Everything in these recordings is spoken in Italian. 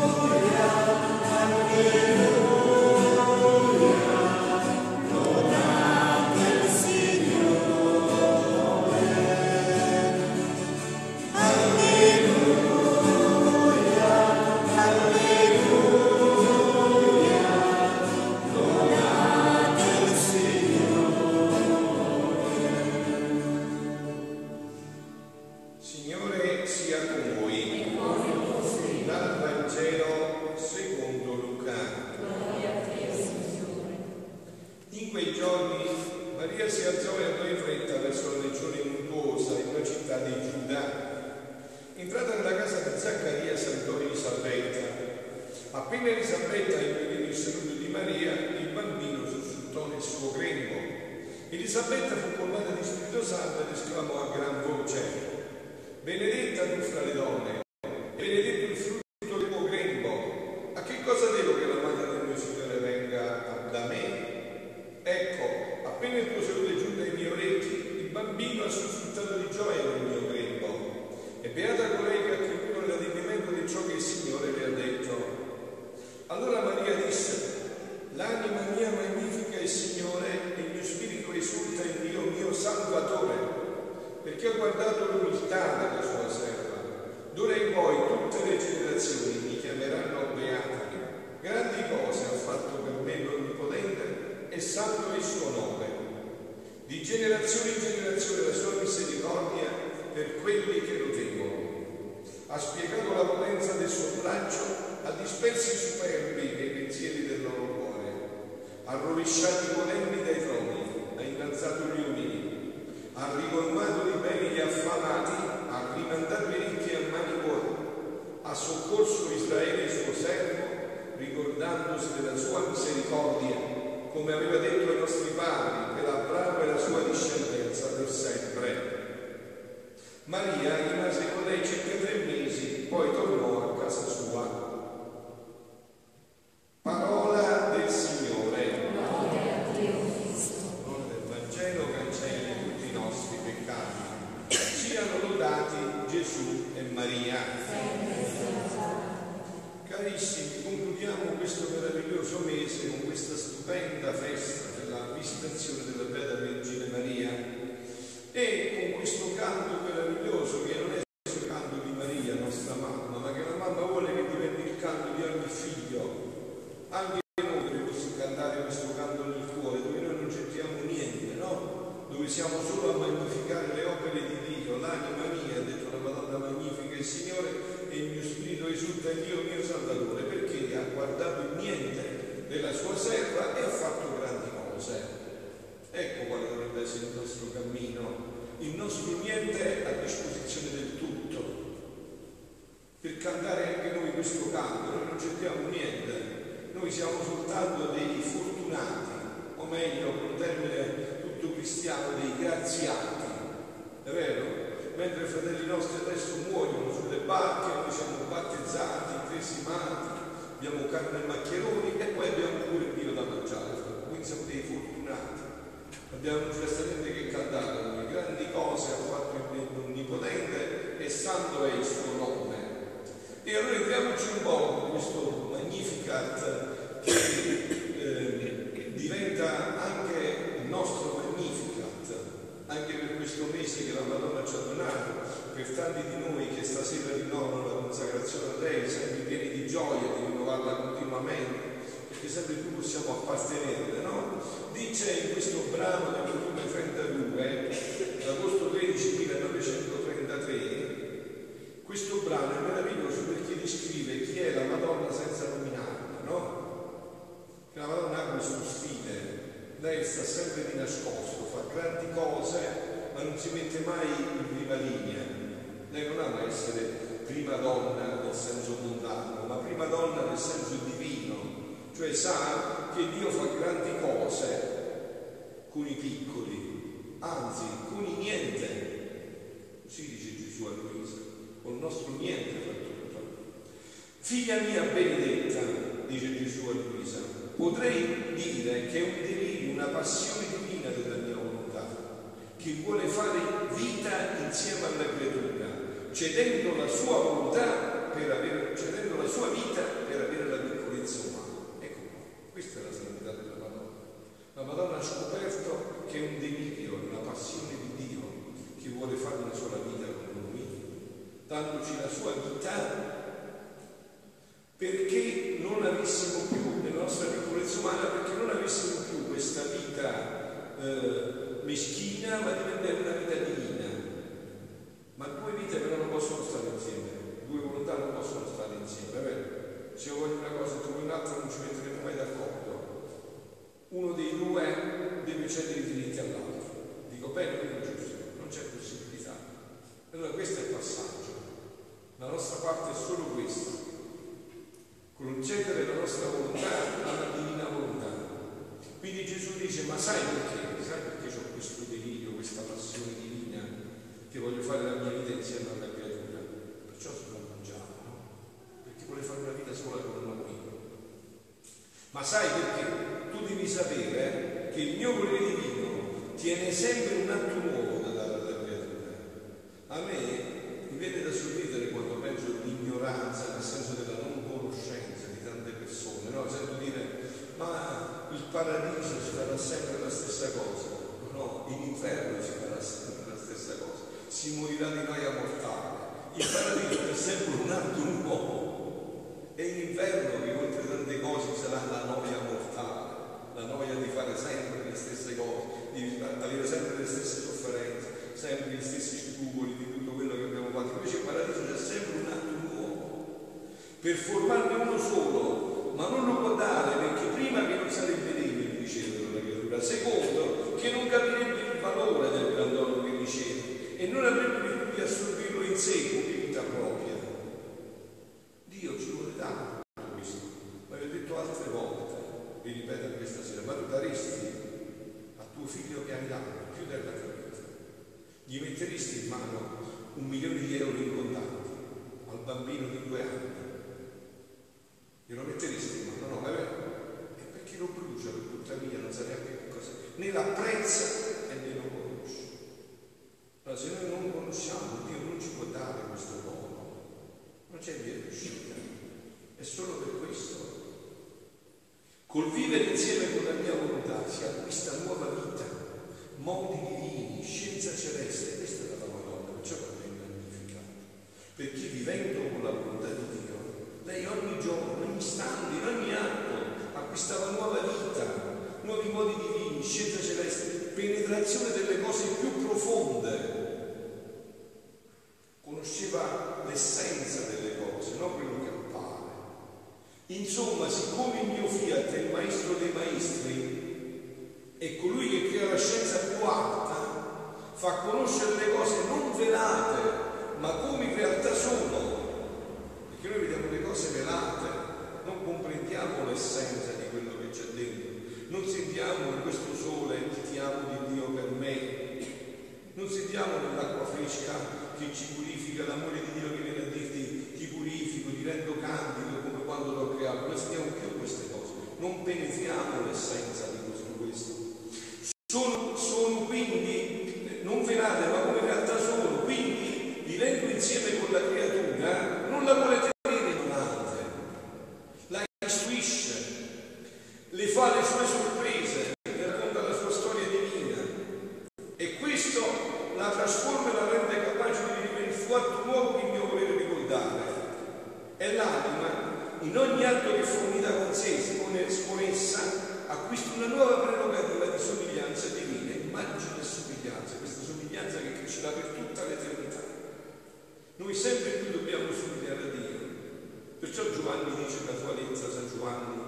Signore Appena Elisabetta ebbe udito il saluto di Maria, il bambino sussultò nel suo grembo. Elisabetta fu colmata di Spirito Santo ed esclamò a gran voce Benedetta tu fra le donne, in Dio mio Salvatore, perché ha guardato il niente della sua serva e ha fatto grandi cose. Ecco quale dovrebbe essere il nostro cammino, il nostro niente a disposizione del tutto. Per cantare anche noi questo canto, noi non cerchiamo niente, noi siamo soltanto dei fortunati, o meglio, con un termine tutto cristiano, dei graziati, è vero? Mentre i fratelli nostri adesso muoiono sulle barche, noi siamo battezzati, cresimati, abbiamo carne e maccheroni e poi abbiamo pure il Dio da mangiare, quindi siamo dei fortunati. Abbiamo giustamente che cantare, le grandi cose ha fatto il Onnipotente e santo è il suo nome. E allora entriamoci un po' in questo Magnificat che eh, diventa anche il nostro mese che la Madonna ci ha donato, per tanti di noi che stasera rinnovano la consacrazione a lei, sempre pieni di gioia di rinnovarla continuamente, perché sempre più possiamo appartenerle, no? Dice in questo brano del volume 32, d'agosto 13 1933, questo brano è meraviglioso perché descrive chi è la Madonna senza nominarla, no? Che la Madonna ha questo stile, lei sta sempre di nascosto, fa grandi cose, ma non si mette mai in prima linea. Lei non ama essere prima donna nel senso mondano, ma prima donna nel senso divino, cioè sa che Dio fa grandi cose con i piccoli, anzi con i niente. Così dice Gesù a Luisa, col nostro niente fa tutto. Figlia mia benedetta, dice Gesù a Luisa, potrei dire che è un delirio, una passione che vuole fare vita insieme alla creatura, cedendo la sua volontà per avere, cedendo la sua vita per avere la piccolezza umana. Ecco qua, questa è la santità della Madonna. La Madonna ha scoperto che è un delirio, una passione di Dio che vuole fare una sola vita con noi, dandoci la sua vita insieme, vero? Se io voglio una cosa e tu un'altra non ci metteremo mai d'accordo. Uno dei due deve cedere i diritti all'altro. Dico bene o giusto? Non c'è possibilità. Allora questo è il passaggio. La nostra parte è solo questa. Concedere la nostra volontà alla divina volontà. Quindi Gesù dice, ma sai perché? Sai perché ho questo delirio, questa passione divina che voglio fare la mia vita insieme alla creatura? Perciò sono mangiato, no? Perché vuole vita sola con noi. Ma sai perché? Tu devi sapere che il mio volere divino tiene sempre un atto nuovo da dare alla creatura. A me mi viene da sorridere quando penso all'ignoranza, nel senso della non conoscenza di tante persone, no? Sento dire, ma il paradiso si farà sempre la stessa cosa. No, in inferno si sempre la stessa cosa. Si morirà di noia mortale. Il paradiso è sempre un atto nuovo. E in inferno, che oltre tante cose, sarà la noia mortale, la noia di fare sempre le stesse cose, di avere sempre le stesse sofferenze, sempre gli stessi scrupoli di tutto quello che abbiamo fatto. Invece il paradiso c'è sempre un atto nuovo. Per formarne uno solo, ma non lo può dare perché prima che non sarebbe degno di ricevere la creatura, secondo che non capirebbe il valore del grandono che riceve e non avrebbe più di assorbirlo in sé come vita propria. Dio ci vuole dare questo, ma vi ho detto altre volte, vi ripeto questa sera, ma tu daresti a tuo figlio che hai dato più della tua vita, gli metteresti in mano un milione di euro in contanti al bambino di due anni, glielo metteresti in mano, no, ma è vero, e perché lo brucia, lo butta via, non sa neanche che cosa, né l'apprezza e né lo conosce. Allora, se noi non conosciamo, Dio non ci può dare questo dono, non c'è via di uscita, è solo per questo. Col vivere insieme con la mia volontà si acquista nuova vita, modi divini, scienza celeste, questa è la Madonna, perciò per me è magnificato. Perché vivendo con la volontà di Dio, lei ogni giorno, ogni istante, in ogni atto acquistava nuova vita, nuovi modi divini, scienza celeste, penetrazione delle cose più profonde. Conosceva l'essenza delle cose, non quello che appare. Insomma, siccome il mio fiat è il maestro dei è colui che crea la scienza più alta, fa conoscere le cose non velate, ma come in realtà sono. Perché noi vediamo le cose velate, non comprendiamo l'essenza di quello che c'è dentro, non sentiamo in questo sole ti amo di Dio per me, non sentiamo nell'acqua fresca che ci purifica, l'amore di Dio che viene a dirti ti purifico, ti rendo candido come quando l'ho creato, non sentiamo più queste cose, non penetriamo l'essenza di tutto questo. Sono, sono quindi non velate, ma come in realtà sono, quindi vivendo insieme con la creatura, non la vuole tenere ignorante, la istruisce, le fa le sue sorprese, le racconta la sua storia divina e questo la trasforma e la rende capace di vivere il fatto nuovo che il mio volere ricordare. E l'anima, in ogni atto che fornita con sé, con essa, acquista una nuova prerogativa di somiglianza divina, immagine e somiglianza, questa somiglianza che crescerà per tutta l'eternità. Noi sempre più dobbiamo somigliare a Dio. Perciò Giovanni dice la sua lettura, San Giovanni,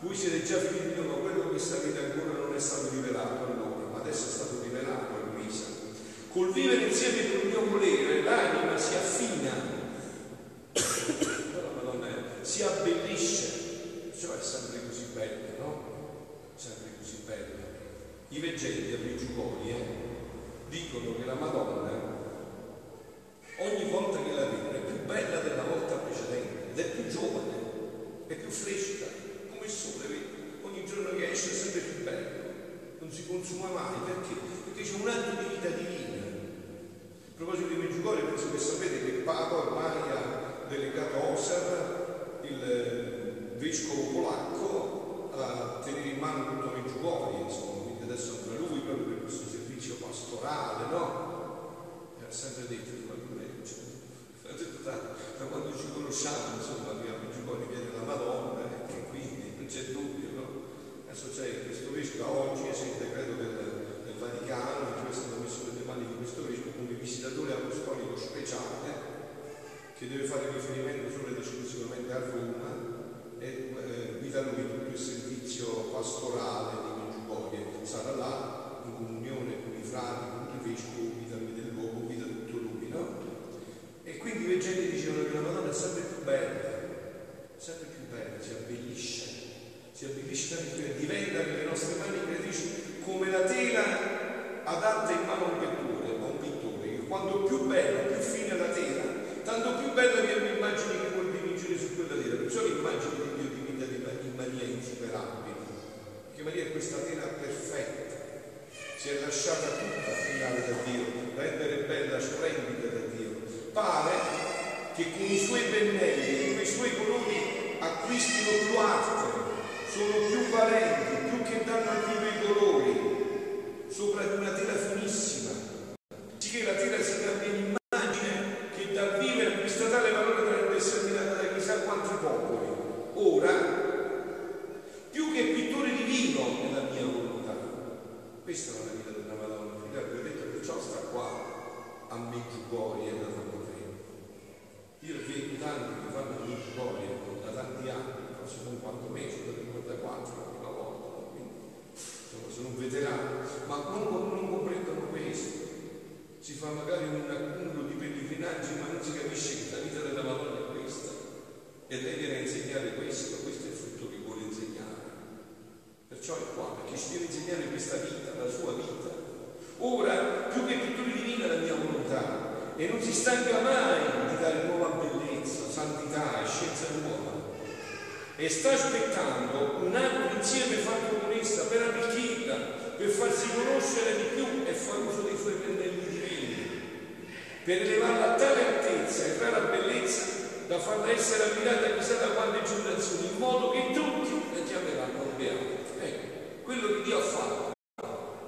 voi siete già figli ma quello che sapete ancora non è stato rivelato a loro, ma adesso è stato rivelato a Luisa. Col vivere insieme con il mio volere, l'anima si affina, Madonna, si abbellisce, cioè è sempre così bella, no? Sempre così bella. I veggenti a Meggiugori eh, dicono che la Madonna ogni volta che la ha sempre detto di qualcuno da, da quando ci conosciamo insomma abbiamo Giovanni viene la Madonna e quindi non c'è dubbio no? adesso c'è questo vescovo oggi è il decreto del, del Vaticano questa è la missione delle mani di questo vescovo come visitatore apostolico speciale che deve fare riferimento solo ed esclusivamente a Roma e eh, guida lui tutto il servizio pastorale di Medjugorje sarà là in comunione con i frati, con i vescovi quindi i veggenti dicevano che la Madonna è sempre più bella, sempre più bella, si abbellisce, si abbellisce sempre più, diventa nelle nostre mani creatrici come la tela adatta in mano a un pittore, a un pittore, che quanto più bella, più fine la tela, tanto più bella viene l'immagine che vuol dipingere su quella tela. Perciò l'immagine di Dio diventa in maniera insuperabile, perché Maria è questa tela perfetta, si è lasciata tutta finale da Dio, rendere bella, splendida da Dio. Pare che con i suoi pennelli, con i suoi colori acquistino più arte, sono più valenti, più che danno al vivo i colori, sopra di una tela finissima, sì che la tela si cambia in immagine che dà vivere a questa tale valore da essere determinata da chissà quanti popoli. Ora, più che pittore divino è la mia volontà. Questa è la vita della Madonna, vi ho detto che ciò sta qua a Meggiugorie da io vedo tanti che fanno il cuore da tanti anni, forse non quanto me, sono da 54 la prima volta, quindi insomma, sono un veterano, ma non, non comprendono questo. Si fa magari un accumulo di pellegrinaggi, ma non si capisce che la vita della Madonna è questa. E lei viene a insegnare questo, questo è il frutto che vuole insegnare. Perciò è qua, perché ci deve insegnare questa vita, la sua vita. Ora, più che pittura divina, la mia volontà, e non si stanca mai di dare nuova bellezza, santità e scienza nuova. E sta aspettando un altro insieme fatto con essa per arricchirla, per farsi conoscere di più e far uso dei suoi pennelli divini, per elevarla a tale altezza e rara bellezza da farla essere ammirata chissà da quante generazioni, in modo che tutti la chiameranno beata. Ecco, quello che Dio ha fatto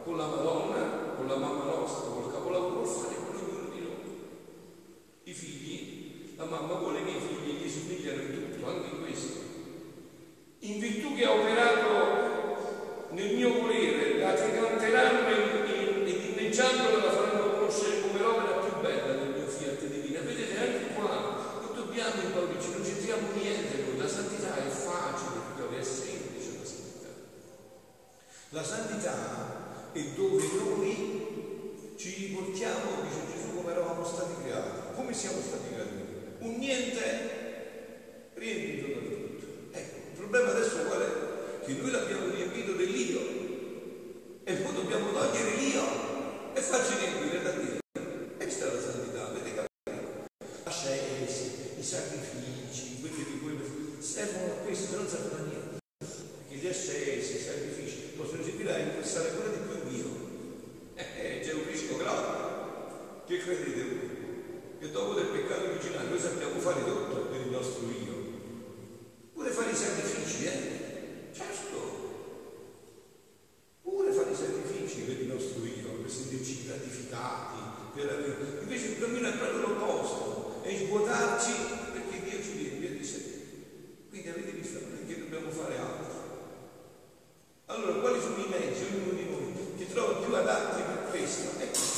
con la Madonna, con la mamma nostra, col capolavoro, fare i figli, la mamma vuole che i figli gli somigliano in tutto, anche in questo. In virtù che ha operato nel mio volere, la tricanteranno ed inneggiandola la faranno conoscere come l'opera più bella del mio fiat divina. Vedete, anche qua non dobbiamo impauricci, non c'entriamo niente noi, la santità è facile, è semplice la santità. La santità è dove noi ci riportiamo, dice Gesù, come eravamo stati creati come siamo stati creati? Un niente riempito da tutto. Ecco, il problema adesso qual è? Che noi l'abbiamo riempito dell'io e poi dobbiamo togliere l'io e farci riempire da Dio. Questa è la santità, avete capito? Ascesi, i sacrifici, quelli di cui servono a questo, non servono a niente. Gli ascesi, i sacrifici possono servire a ancora di più Dio. Eh, c'è un rischio grave. Che credete voi? Che dopo del peccato originale noi sappiamo fare tutto per il nostro io. Pure fare i sacrifici, eh? Certo. Pure fare i sacrifici per il nostro io, per sentirci gratificati, per avere... Invece il cammino è proprio l'opposto, è svuotarci perché Dio ci riempie di sé. Quindi avete visto, non è che dobbiamo fare altro. Allora, quali sono i mezzi, ognuno di noi, che trova più adatti per questo? Ecco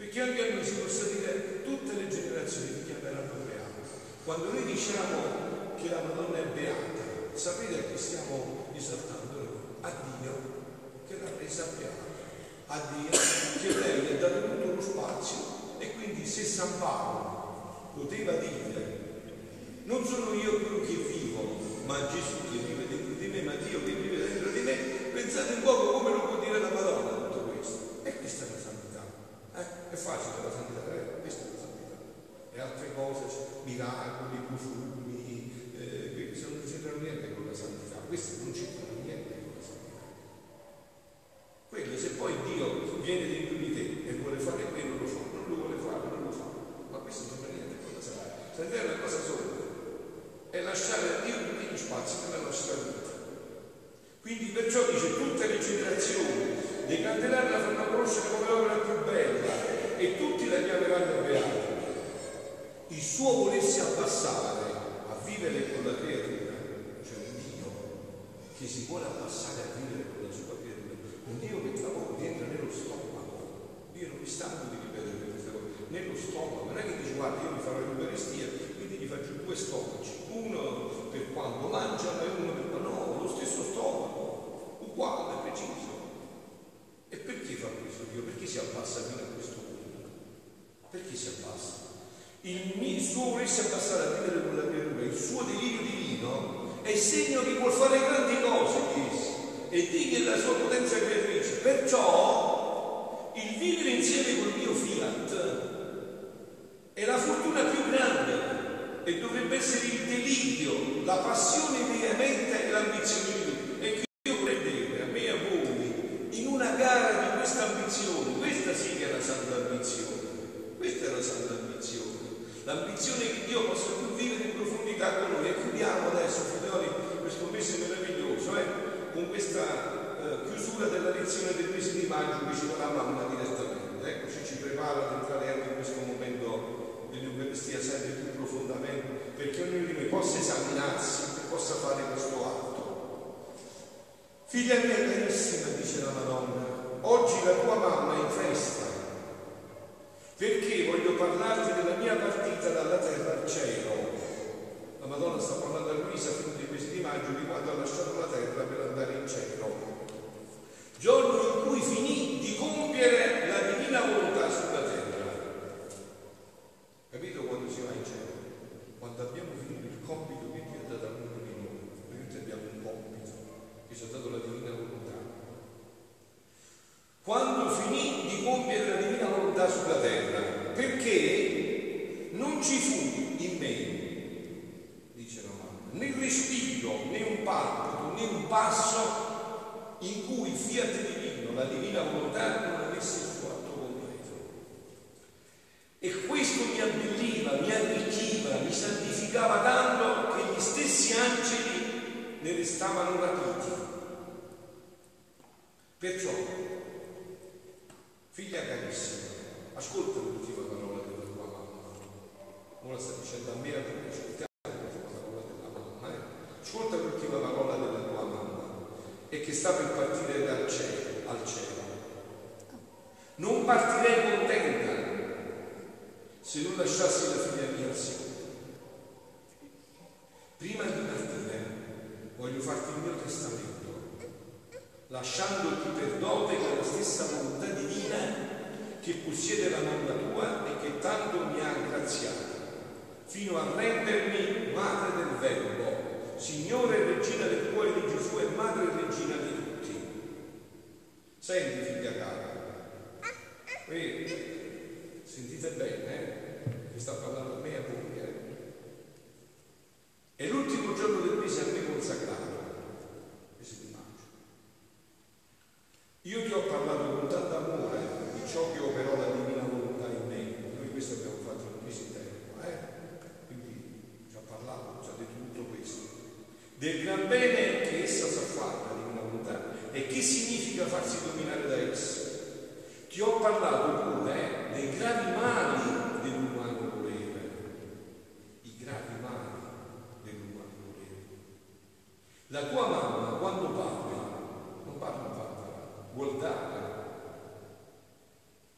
perché anche a noi si possa dire tutte le generazioni che chiameranno beato. Quando noi diciamo che la Madonna è beata, sapete a chi stiamo esaltando? A Dio che l'ha resa beata, a Dio che lei gli ha dato tutto lo spazio e quindi se San Paolo poteva dire non sono io quello che vivo, ma Gesù che vive dentro di me, ma Dio che vive dentro di me, pensate un po' come lo può dire la Madonna tutto questo. E questa è la santità. Eh? È facile la santità, eh? questa è la santità. E altre cose, miracoli, profumi, eh, che non c'entrano niente con la santità. Queste non c'entrano niente con la santità. Quelle, se poi Dio viene dentro di te e vuole fare quello, lo fa, non lo vuole fare, non lo fa. Ma questo non c'entra niente con la santità. Santità è una cosa sola. È lasciare a Dio tutti gli spazi nella nostra vita. Quindi perciò dice tutte le generazioni dei candelari la fanno conoscere come l'opera più bella e tutti la chiameranno beata. Il suo a la creatura, cioè un Dio che si vuole abbassare a vivere con la sua creatura, un Dio che tra poco entra nello stomaco. Io non mi stanco di ripetere queste cose, nello stomaco, non è che dice guarda io mi farò l'Eucaristia, quindi gli faccio due stomaci, uno per quando mangiano e uno per quando no, lo stesso stomaco, uguale, preciso. E perché fa questo Dio? Perché si abbassa fino a questo Il, suo volersi abbassare a vivere con la creatura, il segno che vuol fare grandi cose essi e di che la sua potenza creatrice. Perciò il vivere insieme col mio fiat è la fortuna più grande e dovrebbe essere il delirio, la passione veemente e l'ambizione di tutti. E che io prendere a me e a voi in una gara di questa ambizione, questa sì che è la santa ambizione, questa è la santa ambizione, l'ambizione che Dio possa più vivere in profondità con noi. E chiudiamo adesso, figlioli, questo mese meraviglioso, eh, con questa eh, chiusura della lezione del mese di maggio che ci darà mamma direttamente. Ecco, ci prepara ad entrare anche in questo momento dell'Eucaristia sempre più profondamente, perché ognuno di noi possa esaminarsi e possa fare questo atto. Figlia mia carissima, dice la Madonna, oggi la tua mamma è in festa, perché voglio parlarti della mia partita dalla terra al cielo. La Madonna sta parlando a Luisa fino di questi maggio di quando ha lasciato la terra per andare in cielo. Giorno in cui finì di compiere la divina volontà sulla terra. Capito quando si va in cielo? Quando abbiamo finito il compito che Dio ha dato a ognuno di noi, noi tutti abbiamo un compito che ci ha dato la divina volontà. Quando finì di compiere la divina volontà sulla terra, perché non ci fu in me, dice la mamma, né respiro, né un palpito, né un passo in cui il fiat divino, la divina volontà non avesse e questo mi abbelliva, mi arricchiva, mi santificava tanto che gli stessi angeli ne restavano rapiti. Perciò, figlia carissima, ascolta l'ultima parola della tua mamma. Non la sta dicendo a me, a te, ascoltiamo l'ultima parola della mamma. Eh? Ascolta l'ultima parola della tua mamma e che sta per partire dal cielo, al cielo. Non partirei contenta se non lasciassi la figlia mia al Signore. Prima di partire voglio farti il mio testamento, lasciandoti per dote quella stessa volontà divina che possiede la nonna tua e che tanto mi ha graziato, fino a rendermi madre del Verbo, Signore e Regina del cuore di Gesù e madre e regina di tutti. Senti, figlia cara, vedi? Sentite bene, eh? Sta parlando a me e a voi. Eh? È l'ultimo giorno del mese a me consacrato, mese di maggio. Io ti ho parlato con tanto amore di ciò che operò la divina volontà in me. Noi questo abbiamo fatto un mese intero, eh? Quindi ci ha parlato, ci ha detto tutto questo. Del gran bene che essa sa fare, la divina volontà, e che significa farsi dominare da essa. Ti ho parlato pure eh, dei gravi mali dell'umano volere, i gravi mali dell'umano volere. La tua mamma quando parla, non parla parla, vuol dare.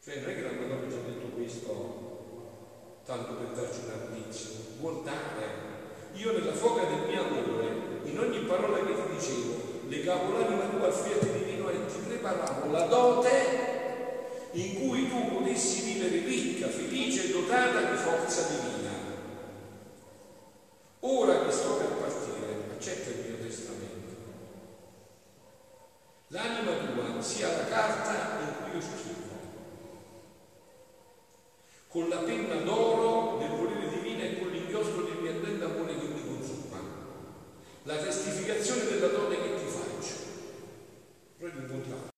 Cioè non è che la Madonna ci ha detto questo tanto per darci un arbizio, vuol dare. Io nella foga del mio amore, in ogni parola che ti dicevo, legavo l'anima tua al fiat divino e ti preparavo la dote in cui tu potessi vivere ricca, felice e dotata di forza divina. Ora che sto per partire, accetta il mio testamento. L'anima tua sia la carta in cui io scrivo, con la penna d'oro del volere divino e con l'inchiostro del mio ardente amore che mi consuma, la testificazione della dote che ti faccio. Prendi un contratto.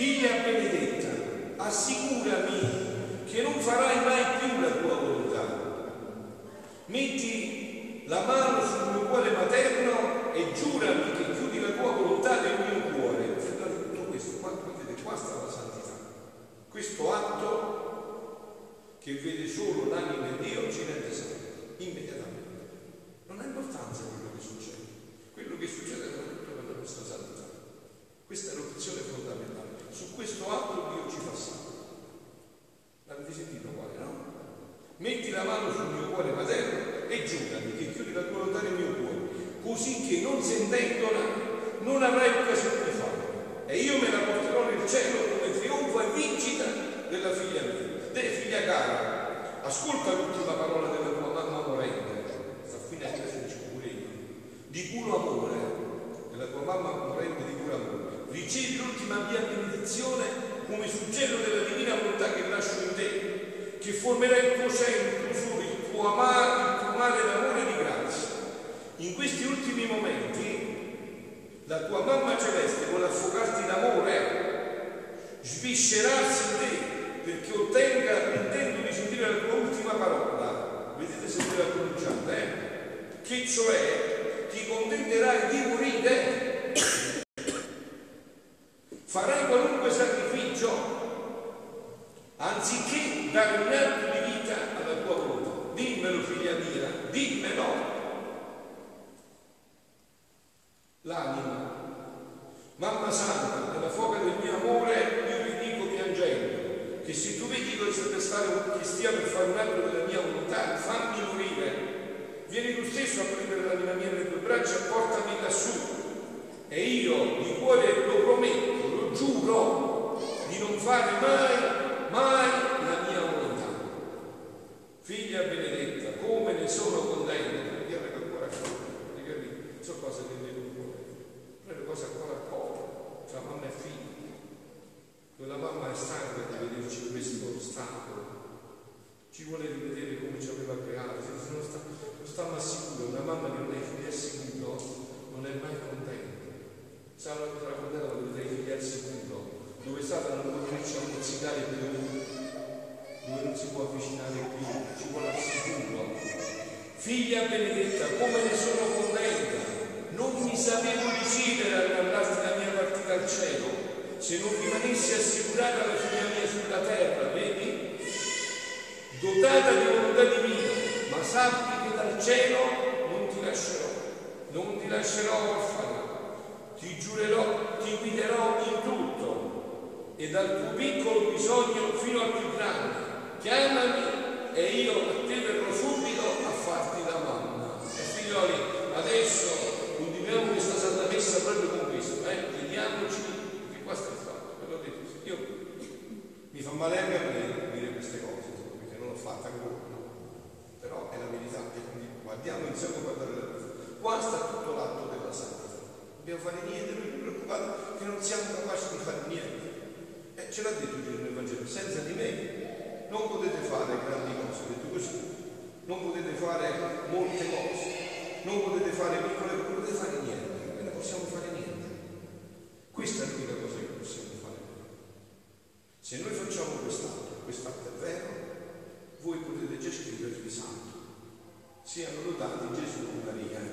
Figlia benedetta, assicurami che non farai mai più la tua volontà. Metti la mano sul mio cuore materno e giurami che chiudi la tua volontà nel mio cuore. Tutto questo, qua, vedete, qua sta la santità. Questo atto che vede solo l'anima di Dio ci rende santi, immediatamente. Non ha importanza quello che succede. Quello che succede è soprattutto per la nostra santità. Questa è l'opzione fondamentale. Su questo atto Dio ci fa salvo. L'avete sentito quale, no? Metti la mano sul mio cuore materno e giurami che chiudi la tua volontà nel mio cuore, così che non sentendola non avrai occasione di farlo. E io me la porterò nel cielo Ascolta l'ultima parola della tua mamma morente, Saffina Cresci pure io, di puro amore, della tua mamma morente di puro amore. Ricevi l'ultima mia benedizione come suggello della divina volontà che nasce in te, che formerà il tuo centro solo il tuo amare, il tuo amare d'amore e di grazia. In questi ultimi momenti la tua mamma celeste vuole affogarti d'amore, sviscerarsi in te perché ottenga l'intento di sentire la tua ultima parola. Vedete se ve la pronunciate, eh? Che cioè ti contenterai di morire, farai qualunque sacrificio, anziché dare un atto di vita alla tua volontà. Dimmelo, figlia mia, dimmelo. L'anima, mamma santa, nella foga del mio amore, io che se tu vedi che, stia per fare un atto della mia volontà, fammi morire vieni tu stesso a prendere l'anima mia nelle tue braccia e portami lassù. E io di cuore lo prometto, lo giuro, di non fare mai, mai la mia volontà. Figlia benedetta, come ne sono contento, andiamo ancora fuori, capito? Sono cose che vedo un cuore, sono cose ancora a cuore, tra mamma e figlia. Quella mamma è stanca di vederci in questo stato, ci vuole rivedere come ci aveva creato, se non sta sta ma sicuro, una mamma che non ha i figli al sicuro non è mai contenta. Sa una cosa contenta quando vedete i figli al sicuro, dove Satana non venirci a mozzicare più, dove non si può avvicinare più, ci vuole al sicuro. Figlia benedetta, come ne sono contenta, non mi sapevo decidere a mandarti la mia partita al cielo, se non rimanessi assicurata la figlia mia sulla terra, vedi? Dotata di volontà divina, ma sappi dal cielo non ti lascerò, non ti lascerò orfana, ti giurerò, ti guiderò in tutto e dal tuo piccolo bisogno fino al più grande. Chiamami e io a te verrò subito a farti da mamma. E figlioli, adesso continuiamo questa Santa Messa proprio con questo, eh? chiediamoci che qua sta il fatto, ve l'ho detto, io mi fa male anche a me dire queste cose, perché non l'ho fatta ancora però è la verità che guardiamo insieme a guardare. Qua sta tutto l'atto della salvezza. Non dobbiamo fare niente, non siamo preoccupati che non siamo capaci di fare niente. E ce l'ha detto Gesù nel Vangelo, senza di me non potete fare grandi cose, detto così, non potete fare molte cose, non potete fare piccole, cose non potete fare niente, noi non possiamo fare niente. Questa è l'unica cosa che possiamo fare. Se noi facciamo quest'atto, quest'atto è vero, voi potete già scrivervi santo. Siano lodati Gesù e Maria.